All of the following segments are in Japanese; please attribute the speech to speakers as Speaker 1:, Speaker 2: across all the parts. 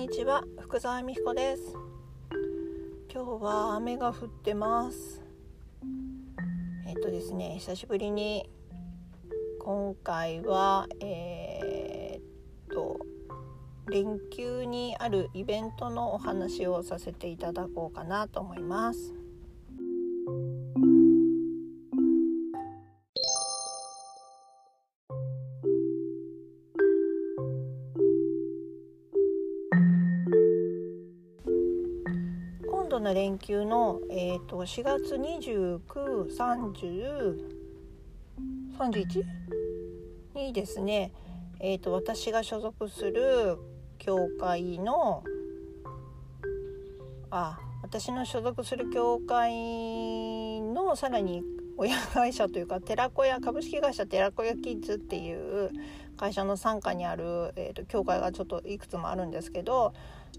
Speaker 1: にちは福澤美彦です。今日は雨が降ってます。えっとですね久しぶりに今回はえー、っと連休にあるイベントのお話をさせていただこうかなと思います。の連休の、えーと、4月293031にですね、えーと、私が所属する教会のあ私の所属する教会のさらに親会社というか寺子屋株式会社寺子屋キッズっていう会社の傘下にある、えーと、教会がちょっといくつもあるんですけど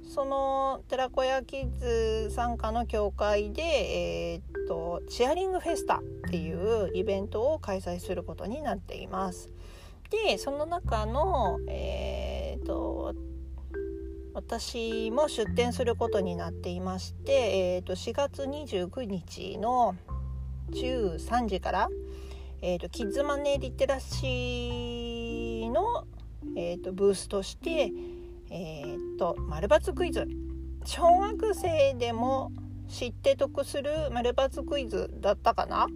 Speaker 1: その寺子屋キッズ傘下の教会で、えーと、チアリングフェスタっていうイベントを開催することになっています。でその中の、えーと、私も出展することになっていまして、えー、と4月29日の13時から、えーと、キッズマネーリテラシーの、えーと、ブースとして、丸抜クイズ小学生でも知って得する丸抜クイズだったかな？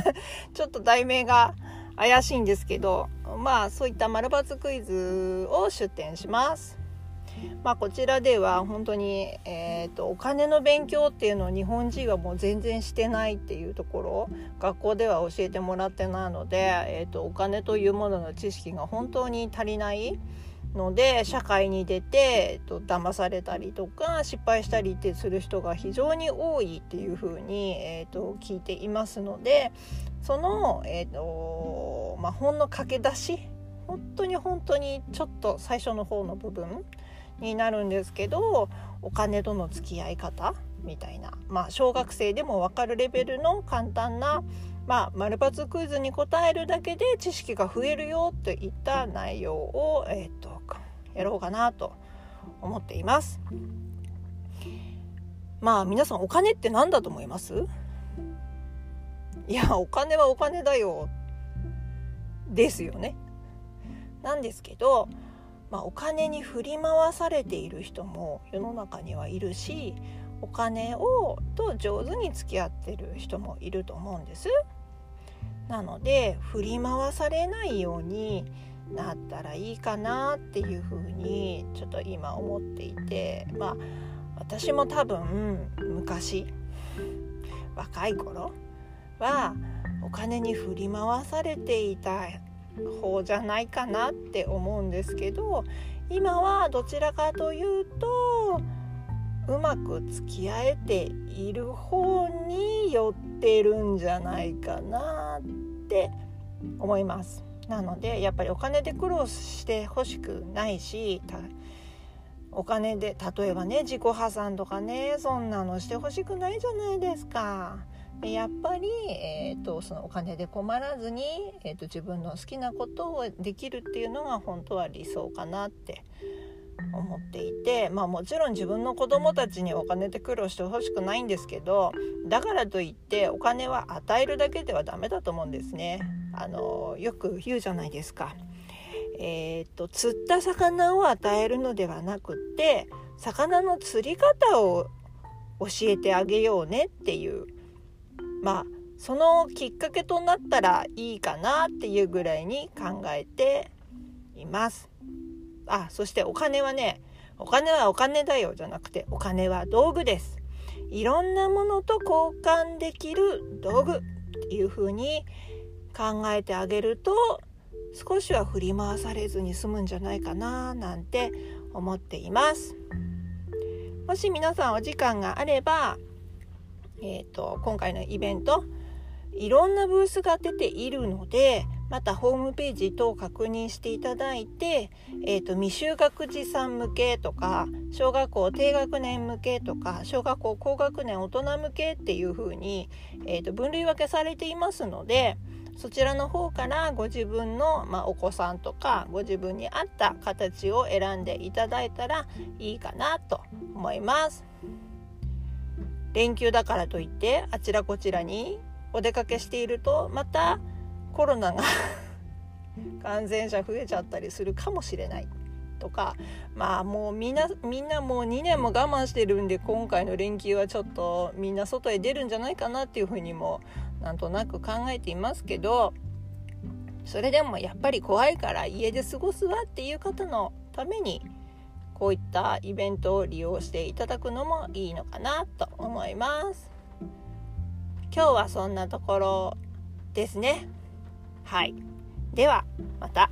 Speaker 1: ちょっと題名が怪しいんですけどまあそういった丸抜クイズを出展します。まあ、こちらでは本当に、えーと、お金の勉強っていうのを日本人はもう全然してないっていうところ学校では教えてもらってないので、えーと、お金というものの知識が本当に足りないので社会に出て、えーと、騙されたりとか失敗したりってする人が非常に多いっていうふうに、えー、と聞いていますのでその、えーとまあ、ほんの駆け出し本当に本当にちょっと最初の方の部分になるんですけどお金との付き合い方みたいな、まあ、小学生でも分かるレベルの簡単な、まあ、丸抜クイズに答えるだけで知識が増えるよといった内容を、えーと、やろうかなと思っています。まあ皆さんお金って何だと思います？いやお金はお金だよですよね。なんですけどまあ、お金に振り回されている人も世の中にはいるしお金をと上手に付き合ってる人もいると思うんです。なので振り回されないようになったらいいかなっていうふうにちょっと今思っていてまあ私も多分昔若い頃はお金に振り回されていた方じゃないかなって思うんですけど今はどちらかというとうまく付き合えている方に寄ってるんじゃないかなって思います。なのでやっぱりお金で苦労してほしくないしお金で例えばね自己破産とかねそんなのしてほしくないじゃないですか。やっぱり、えーと、そのお金で困らずに、えーと、自分の好きなことをできるっていうのが本当は理想かなって思っていてまあもちろん自分の子供たちにお金で苦労してほしくないんですけどだからといってお金は与えるだけではダメだと思うんですね。あのよく言うじゃないですか。えーと釣った魚を与えるのではなくて魚の釣り方を教えてあげようねっていうまあそのきっかけとなったらいいかなっていうぐらいに考えています。あそしてお金はねお金はお金だよじゃなくてお金は道具です。いろんなものと交換できる道具っていう風に考えてあげると少しは振り回されずに済むんじゃないかななんて思っています。もし皆さんお時間があればえーと、今回のイベントいろんなブースが出ているのでまたホームページ等確認していただいて、えーと、未就学児さん向けとか小学校低学年向けとか小学校高学年大人向けっていう風に、えーと分類分けされていますのでそちらの方からご自分の、まあ、お子さんとかご自分に合った形を選んでいただいたらいいかなと思います。連休だからといってあちらこちらにお出かけしているとまたコロナが 感染者増えちゃったりするかもしれない。とかまあもうみんなみんなもう2年も我慢してるんで今回の連休はちょっとみんな外へ出るんじゃないかなっていうふうにもなんとなく考えていますけどそれでもやっぱり怖いから家で過ごすわっていう方のためにこういったイベントを利用していただくのもいいのかなと思います。今日はそんなところですね。はい。ではまた。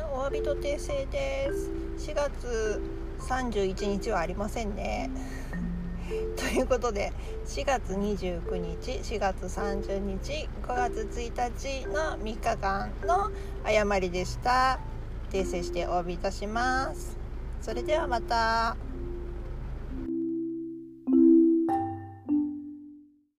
Speaker 1: んお詫びと訂正です。4月31日はありませんね。ということで4月29日4月30日5月1日の3日間の誤りでした。訂正してお詫びいたします。それではまた。